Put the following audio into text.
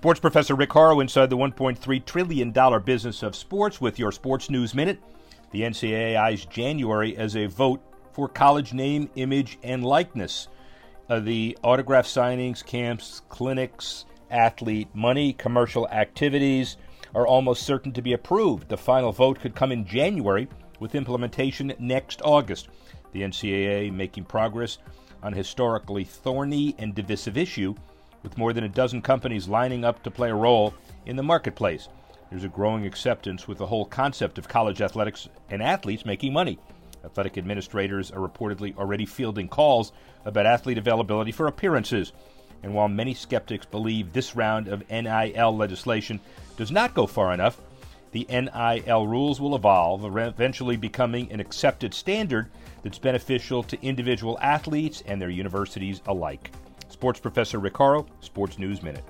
Sports professor Rick Horrow inside the $1.3 trillion business of sports with your Sports News Minute. The NCAA eyes January as a vote for college name, image, and likeness. Uh, the autograph signings, camps, clinics, athlete money, commercial activities are almost certain to be approved. The final vote could come in January with implementation next August. The NCAA making progress on a historically thorny and divisive issue with more than a dozen companies lining up to play a role in the marketplace. There's a growing acceptance with the whole concept of college athletics and athletes making money. Athletic administrators are reportedly already fielding calls about athlete availability for appearances. And while many skeptics believe this round of NIL legislation does not go far enough, the NIL rules will evolve, eventually becoming an accepted standard that's beneficial to individual athletes and their universities alike. Sports professor Rick Horrow, Sports News Minute.